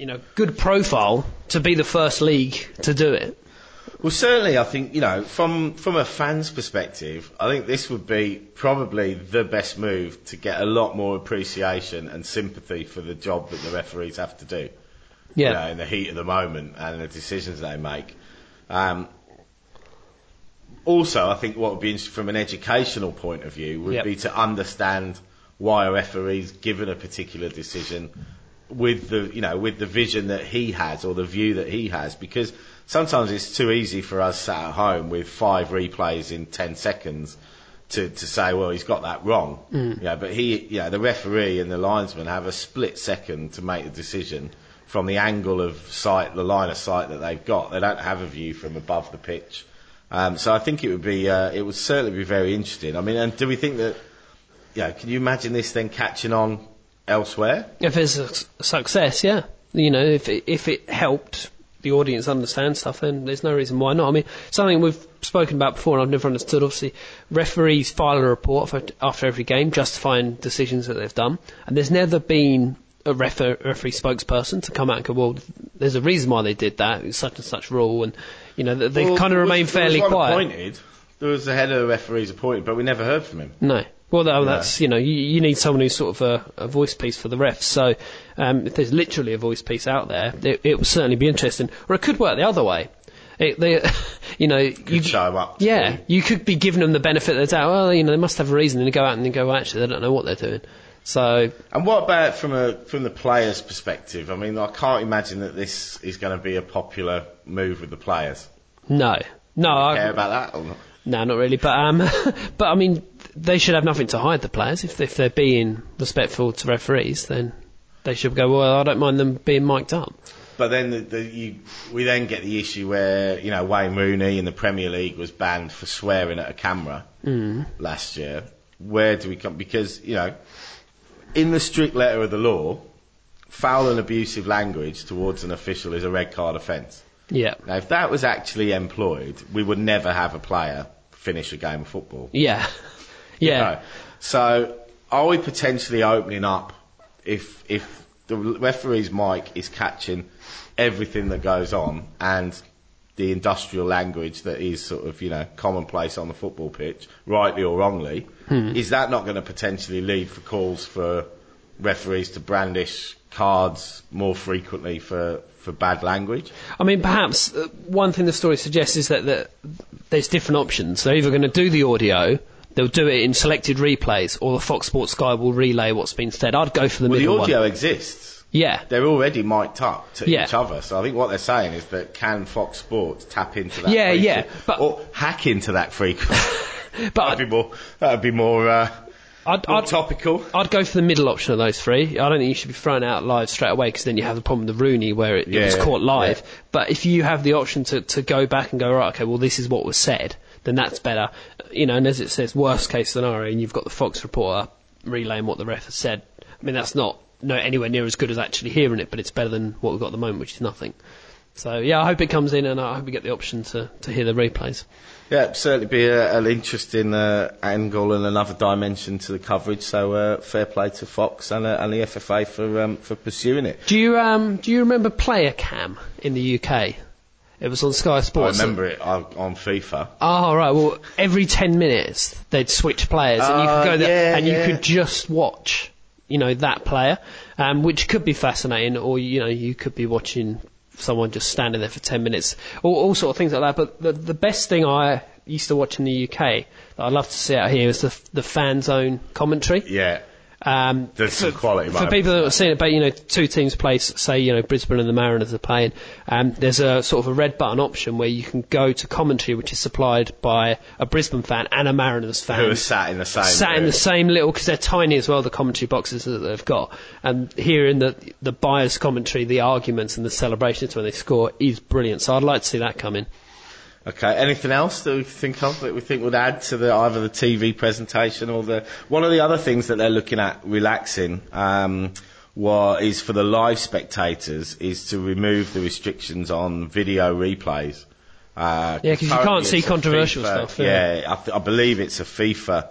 You know, good profile to be the first league to do it. Well, certainly, I think you know, from from a fan's perspective, I think this would be probably the best move to get a lot more appreciation and sympathy for the job that the referees have to do. Yeah. You know, in the heat of the moment and the decisions they make. Um, also, I think what would be interesting from an educational point of view would Yep. be to understand why a referee's given a particular decision with the you know with the vision that he has or the view that he has because sometimes it's too easy for us sat at home with five replays in 10 seconds to, to say well he's got that wrong. You know, but he you know, the referee and the linesman have a split second to make a decision from the angle of sight the line of sight that they've got. They don't have a view from above the pitch. Um, so I think it would be uh, it would certainly be very interesting. I mean and do we think that you know, can you imagine this then catching on elsewhere If it's a success, yeah. You know, if it, if it helped the audience understand stuff, then there's no reason why not. I mean, something we've spoken about before and I've never understood, obviously, referees file a report after every game justifying decisions that they've done, and there's never been a refer, referee spokesperson to come out and go, well, there's a reason why they did that, it's such and such rule, and, you know, they Well, kind of there was- remain fairly quiet. Appointed. There was a head of the referees appointed, but we never heard from him. No. Well, no, that's you know you, you need someone who's sort of a, a voice piece for the refs. So um, if there's literally a voice piece out there, it, it will certainly be interesting. Or it could work the other way. It, they, you know, you show up. Yeah, you could be giving them the benefit of the doubt. Well, you know, they must have a reason, and they go out and they go, well, actually, they don't know what they're doing. So And what about from a from the players' perspective? I mean, I can't imagine that this is going to be a popular move with the players. no, no, I, Care about that or not? No, not really. But um, but I mean, they should have nothing to hide. The players, if if they're being respectful to referees, then they should go. Well, I don't mind them being mic'd up. But then the, the, you, we then get the issue where you know Wayne Rooney in the Premier League was banned for swearing at a camera mm. last year. Where do we come? Because you know, in the strict letter of the law, foul and abusive language towards an official is a red card offence. Yeah, Now, if that was actually employed, we would never have a player finish a game of football. yeah, yeah. No. So, are we potentially opening up if if the referee's mic is catching everything that goes on and the industrial language that is sort of you know commonplace on the football pitch, rightly or wrongly, is that not going to potentially lead for calls for referees to brandish cards more frequently for for bad language? I mean, perhaps uh, one thing the story suggests is that, that there's different options. They're either going to do the audio, they'll do it in selected replays, or the Fox Sports Sky will relay what's been said. I'd go for the Well, the middle audio one. exists. Yeah, they're already mic'd up to Yeah. each other. So I think what they're saying is that can Fox Sports tap into that? Yeah, frequency- yeah, but- or hack into that frequency. but that'd be more. That'd be more, uh, I'd, I'd, topical. I'd go for the middle option of those three. I don't think you should be thrown out live straight away because then you have the problem with the Rooney where it, it was caught live. yeah. But if you have the option to, to go back and go, right, okay, well, this is what was said, then that's better. You know, and as it says, worst case scenario, and you've got the Fox reporter relaying what the ref has said. I mean, that's not no anywhere near as good as actually hearing it, but it's better than what we've got at the moment, which is nothing. So, yeah, I hope it comes in and I hope we get the option to, to hear the replays. Yeah, it'd certainly be a, an interesting uh, angle and another dimension to the coverage. So uh, fair play to Fox and, uh, and the FFA for um, for pursuing it. Do you, um, do you remember Player Cam in the UK? It was on Sky Sports. I remember it on, FIFA. Oh, right. Well, every 10 minutes they'd switch players and you could go there yeah, and yeah. you could just watch, you know, that player, um, which could be fascinating or, you know, you could be watching someone just standing there for 10 minutes, all, all sort of things like that. But the, the best thing I used to watch in the UK that I'd love to see out here is the, the fan zone commentary. Yeah, Um, There's for, some quality for people that have seen it, but you know, two teams play, say, you know, Brisbane and the Mariners are playing. Um, there's a sort of a red button option where you can go to commentary, which is supplied by a Brisbane fan and a Mariners fan. who are sat in the same. Sat in the same little because they're tiny as well. The commentary boxes that they've got, and hearing the the bias commentary, the arguments and the celebrations when they score is brilliant. So I'd like to see that come in. Okay. Anything else that we think of that we think would add to the either the TV presentation or the one of the other things that they're looking at relaxing um, what is for the live spectators is to remove the restrictions on video replays. Uh, Yeah, 'cause you can't see controversial FIFA stuff, yeah. Yeah, I, th- I believe it's a FIFA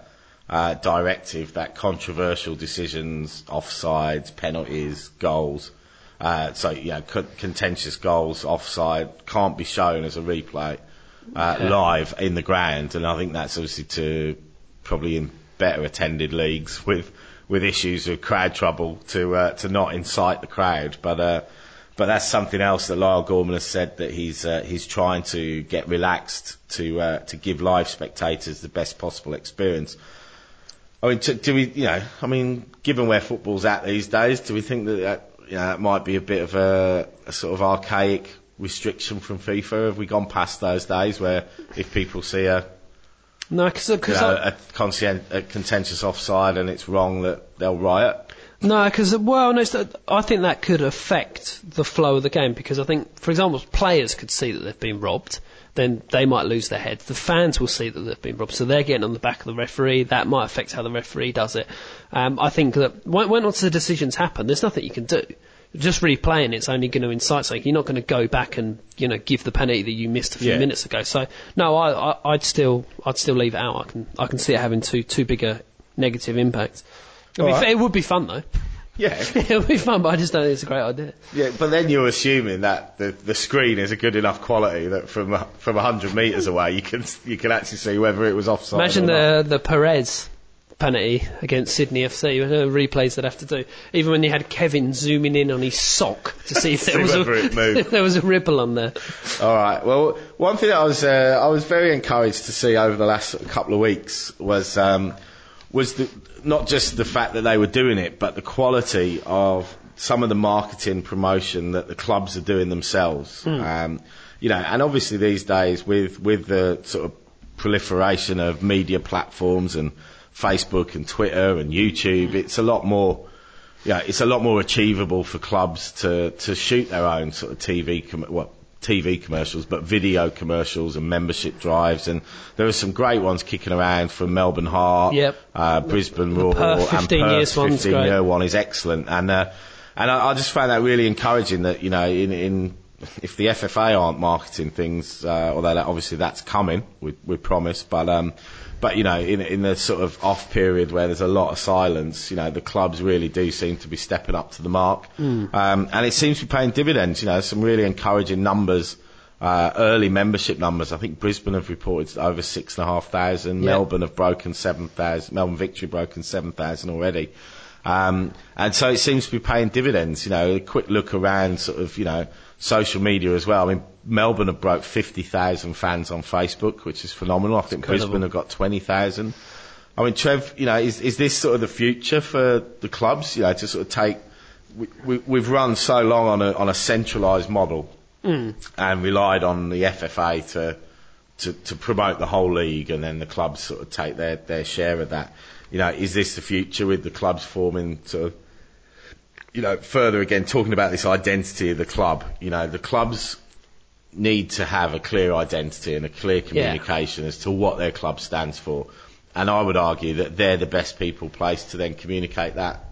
uh, directive that controversial decisions, offsides, penalties, goals. Uh, so, know, contentious goals offside can't be shown as a replay uh, live in the ground, and I think that's obviously to probably in better attended leagues with with issues of crowd trouble to uh, to not incite the crowd, but. Uh, but that's something else that Lyall Gorman has said that he's uh, he's trying to get relaxed to uh, to give live spectators the best possible experience. I mean, to, do we, you know, I mean, given where football's at these days, do we think that that, you know, that might be a bit of a, a sort of archaic restriction from FIFA? Have we gone past those days where if people see a, No, because you know, a, conscien- a contentious offside and it's wrong that they'll riot? No, because well, no, I think that could affect the flow of the game because I think, for example, players could see that they've been robbed, then they might lose their heads. The fans will see that they've been robbed, so they're getting on the back of the referee. That might affect how the referee does it. Um, I think that when, when once the decisions happen, there's nothing you can do. Just replaying it's only going to incite something. You're not going to go back and you know give the penalty that you missed a few Yeah. minutes ago. So no, I, I, I'd still I'd still leave it out. I can I can see it having too too big a negative impact. Be, It would be fun though. Yeah. it would be fun, but I just don't think it's a great idea. Yeah, but then you're assuming that the, the screen is a good enough quality that from a- from hundred metres away you can you can actually see whether it was offside. Imagine or not. the the Perez penalty against Sydney FC. The replays they'd have to do. Even when you had Kevin zooming in on his sock to see if there was a it moved. if there was a ripple on there. All right. Well, one thing that I was uh, I was very encouraged to see over the last couple of weeks was um, was the, not just the fact that they were doing it, but the quality of some of the marketing promotion that the clubs are doing themselves. Um, you know, and obviously these days with with the sort of proliferation of media platforms and Facebook and Twitter and YouTube, it's a lot more yeah, it's a lot more achievable for clubs to, to shoot their own sort of TV, com- well, TV commercials, but video commercials and membership drives. And there are some great ones kicking around from Melbourne Heart, Yep. uh, Brisbane Roar, Perth and 15 Perth years one's 15 great. year one is excellent. And, uh, and I, I just found that really encouraging that, you know, in, in, if the FFA aren't marketing things, uh, although that, obviously that's coming, we, we promise, but, um, but you know, in, in the sort of off period where there's a lot of silence, you know, the clubs really do seem to be stepping up to the mark, um, and it seems to be paying dividends. You know, some really encouraging numbers, uh, early membership numbers. I think Brisbane have reported over six and a half thousand. Yeah. Melbourne have broken seven thousand. Melbourne Victory broken seven thousand already. Um, and so it seems to be paying dividends. You know, a quick look around, sort of, you know, social media as well. I mean, Melbourne have broke 50,000 fans on Facebook, which is phenomenal. I think. Brisbane have got 20,000. I mean, Trev, you know, is, is this sort of the future for the clubs? You know, to sort of take, we, we, we've run so long on a, on a centralised model hmm. and relied on the FFA to, to, to promote the whole league and then the clubs sort of take their, their share of that. You know, is this the future with the clubs forming sort of, you know, further again, talking about this identity of the club, you know, the clubs need to have a clear identity and a clear communication as to what their club stands for. And I would argue that they're the best people placed to then communicate that.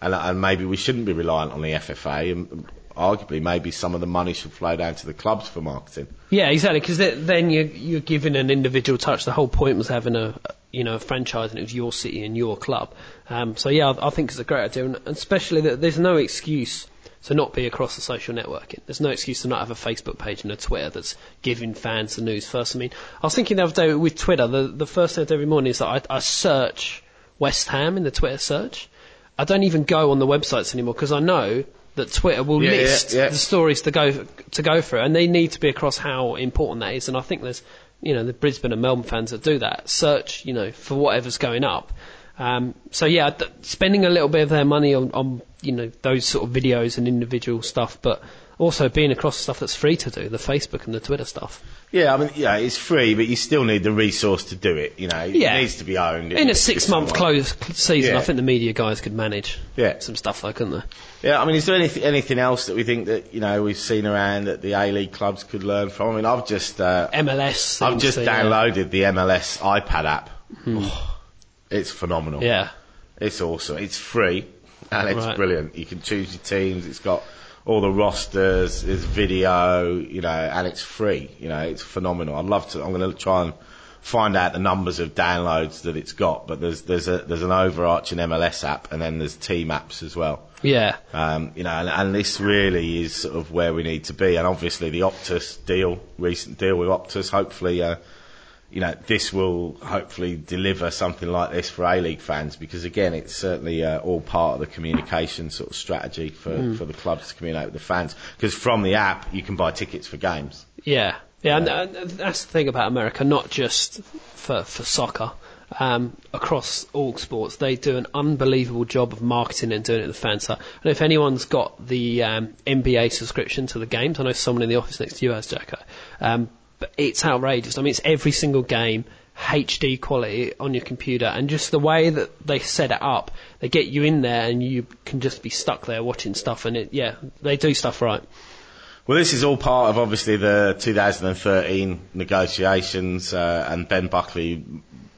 And, and maybe we shouldn't be reliant on the FFA. And arguably, maybe some of the money should flow down to the clubs for marketing. Yeah, exactly. Because then you're you're giving an individual touch. The whole point was having a you know a franchise, and it was your city and your club. Um, so yeah, I, I think it's a great idea, and especially that there's no excuse to not be across the social networking. There's no excuse to not have a Facebook page and a Twitter that's giving fans the news first. I mean, I was thinking the other day with Twitter, the the first thing I do every morning is that I, I search West Ham in the Twitter search. I don't even go on the websites anymore because I know that Twitter will Yeah, yeah, list yeah. the stories to go to go through, and they need to be across how important that is. And I think there's, you know, the Brisbane and Melbourne fans that do that. Search, you know, for whatever's going up. Um, so yeah, th- spending a little bit of their money on, on, you know, those sort of videos and individual stuff, but also being across stuff that's free to do, the Facebook and the Twitter stuff. Yeah, I mean, yeah, it's free, but you still need the resource to do it. You know, it Yeah. needs to be owned. In a needs to be six-month close season, Yeah. I think the media guys could manage Yeah. some stuff, though, couldn't they? Yeah, I mean, is there anything, anything else that we think that you know we've seen around that the A League clubs could learn from? I mean, I've just uh, MLS. I've just downloaded the MLS iPad app. Oh, it's phenomenal. Yeah. It's awesome. It's free and it's Right. brilliant. You can choose your teams. It's got all the rosters. There's video, you know, and it's free. You know, it's phenomenal. I'd love to. I'm going to try and find out the numbers of downloads that it's got. But there's there's a there's an overarching MLS app and then there's team apps as well. Yeah. Um, you know, and, and this really is sort of where we need to be. And obviously, the Optus deal, recent deal with Optus, hopefully, uh, you know, this will hopefully deliver something like this for A League fans because again, it's certainly uh, all part of the communication sort of strategy for, for the clubs to communicate with the fans. Because from the app, you can buy tickets for games. Yeah, yeah, and, and that's the thing about America, not just for for soccer. Um, across all sports, they do an unbelievable job of marketing and doing it to the fans. So, and if anyone's got the um, NBA subscription to the games, I know someone in the office next to you has, Jacko. Um, but it's outrageous. I mean, it's every single game. HD quality on your computer, and just the way that they set it up, they get you in there, and you can just be stuck there watching stuff. And it, yeah, they do stuff right. Well, this is all part of obviously the 2013 negotiations, uh, and Ben Buckley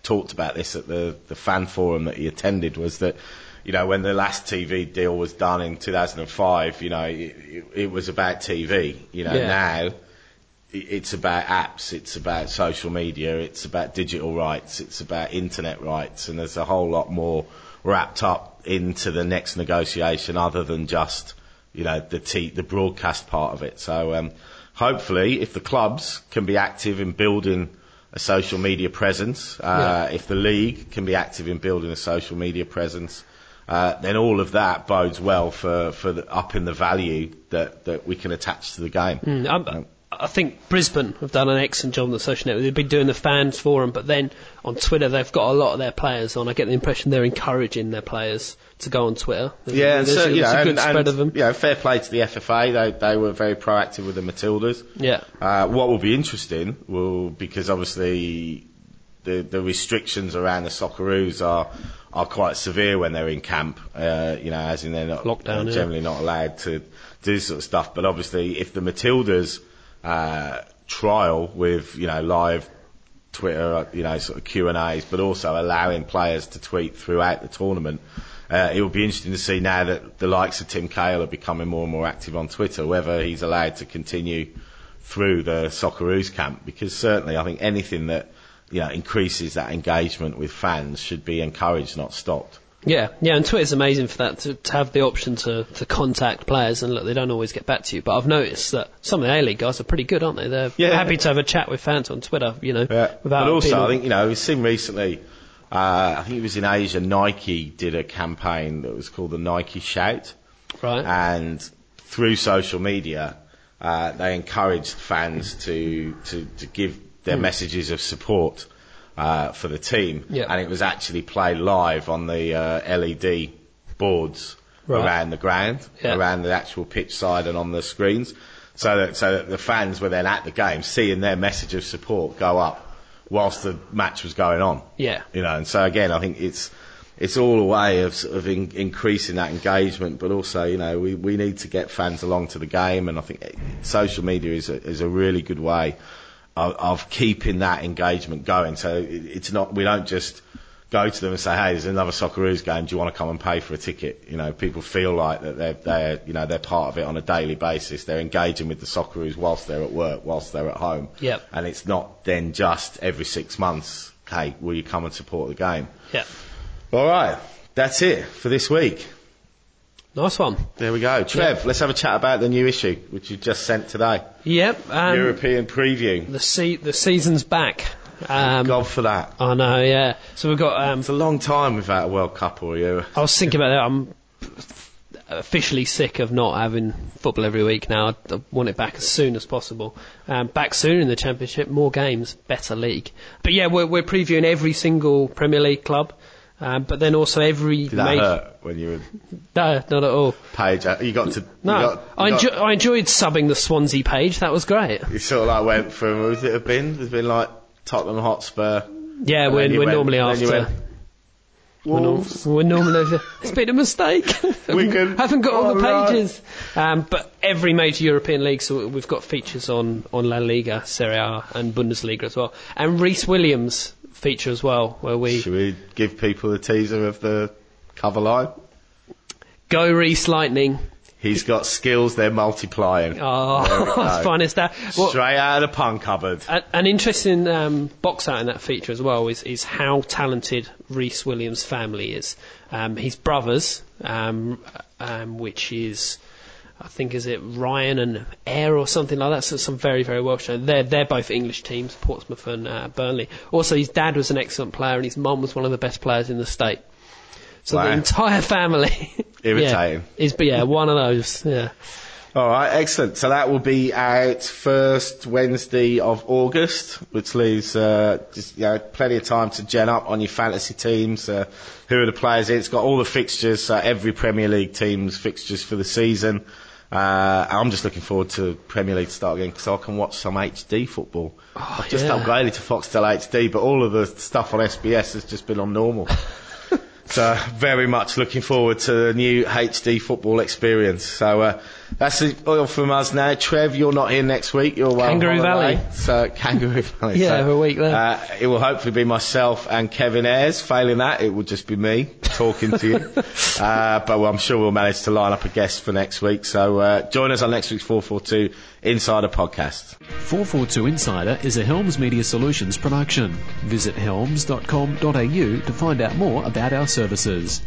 talked about this at the, the fan forum that he attended. Was that you know when the last TV deal was done in 2005, you know it, it, it was about TV. You know Yeah. now it's about apps, it's about social media, it's about digital rights, it's about internet rights, and there's a whole lot more wrapped up into the next negotiation other than just you know the t- the broadcast part of it. So um, hopefully, if the clubs can be active in building a social media presence, uh, if the league can be active in building a social media presence, uh, then all of that bodes well for for the, upping the value that that we can attach to the game. Mm, I'm- I think Brisbane have done an excellent job on the social network. They've been doing the fans forum, but then on Twitter they've got a lot of their players on. I get the impression they're encouraging their players to go on Twitter. There's, Yeah, and there's, so, you know, a good and, spread and, of them. You know, fair play to the FFA. They they were very proactive with the Matildas. Yeah, Uh, what will be interesting will because obviously the the restrictions around the Socceroos are are quite severe when they're in camp. Uh, you know, as in they're not Lockdown, they're yeah. generally not allowed to do sort of stuff. But obviously, if the Matildas uh, trial with you know live Twitter, you know, sort of Q and A's, but also allowing players to tweet throughout the tournament. Uh, it will be interesting to see now that the likes of Tim Cahill are becoming more and more active on Twitter, whether he's allowed to continue through the Socceroos camp, because certainly I think anything that you know increases that engagement with fans should be encouraged, not stopped. Yeah, yeah. And Twitter's amazing for that to, to have the option to, to contact players. And look, they don't always get back to you, but I've noticed that some of the A League guys are pretty good, aren't they? They're Yeah. happy to have a chat with fans on Twitter. You know, Yeah. without but also, being- I think you know we've seen recently. Uh, I think it was in Asia. Nike did a campaign that was called the Nike Shout. right. and through social media, uh, they encouraged fans to, to, to give their messages of support uh, for the team, Yeah. and it was actually played live on the uh, LED boards Right. around the ground, Yeah. around the actual pitch side and on the screens, so that so that the fans were then at the game seeing their message of support go up whilst the match was going on. yeah. You know, and so again, I think it's it's all a way of sort of in, increasing that engagement, but also, you know, we, we need to get fans along to the game, and I think eh, social media is a, is a really good way of, of keeping that engagement going. So it, it's not we don't just go to them and say, hey, there's another Socceroos game. Do you want to come and pay for a ticket? You know, people feel like that they're they're you know they're part of it on a daily basis. They're engaging with the Socceroos whilst they're at work, whilst they're at home. Yep. And it's not then just every six months. Hey, will you come and support the game? Yeah. All right, that's it for this week. Nice one. There we go. Trev, let's have a chat about the new issue, which you just sent today. Yep. Um, European preview. the se- the season's back. Um, God for that. I know, yeah. So we've got. Um, It's a long time without a World Cup or you. I was thinking about that. I'm officially sick of not having football every week now. I, I want it back as soon as possible. Um, back soon in the Championship, more games, better league. But yeah, we're, we're previewing every single Premier League club. Um, but then also every Did that major. hurt when you were No, not at all. page? You got to. No, You, got, you, I, got- enjo- I enjoyed subbing the Swansea page. That was great. you sort of like went from. Would it have been? There's been like Tottenham Hotspur. Yeah, and we're, you we're went- normally then you after. went, We're, norm- Wolves. we're normally. It's been a mistake. Wigan. haven't got all the Oh, pages. Um, but every major European league, so we've got features on, on La Liga, Serie A, and Bundesliga as well. And Rhys Williams feature as well, where we Should we give people a teaser of the cover line? go Rhys Lightning. He's got skills, they're multiplying. Oh, There we go. that's fine as that. Well, Straight out of the pun cupboard. a- an interesting um, box out in that feature as well is, is how talented Rhys Williams' family is. Um, his brothers, um, um, which is, I think, is it Ryan and Air or something like that? So some very, very Welsh. They're they're both English teams, Portsmouth and uh, Burnley. Also, his dad was an excellent player, and his mum was one of the best players in the state. So the entire family, Irritating. yeah, is but yeah, one of those. Yeah. All right, excellent. So that will be out first Wednesday of August, which leaves uh, just you know plenty of time to gen up on your fantasy teams. Uh, who are the players in? It's got all the fixtures, uh, every Premier League team's fixtures for the season. Uh, I'm just looking forward to Premier League to start again because I can watch some HD football. I've just yeah. upgraded to Foxtel HD, but all of the stuff on SBS has just been on normal. So very much looking forward to the new HD football experience. So uh, that's it all from us now. Trev, you're not here next week. You're away Kangaroo holiday. Valley. So Kangaroo Valley. Yeah, so, a week there. Uh, it will hopefully be myself and Kevin Airs. Failing that, it will just be me talking to you. uh, but well, I'm sure we'll manage to line up a guest for next week. So uh, join us on next week's 442 Insider podcast. 442 Insider is a Helms Media Solutions production. Visit helms.com.au to find out more about our services.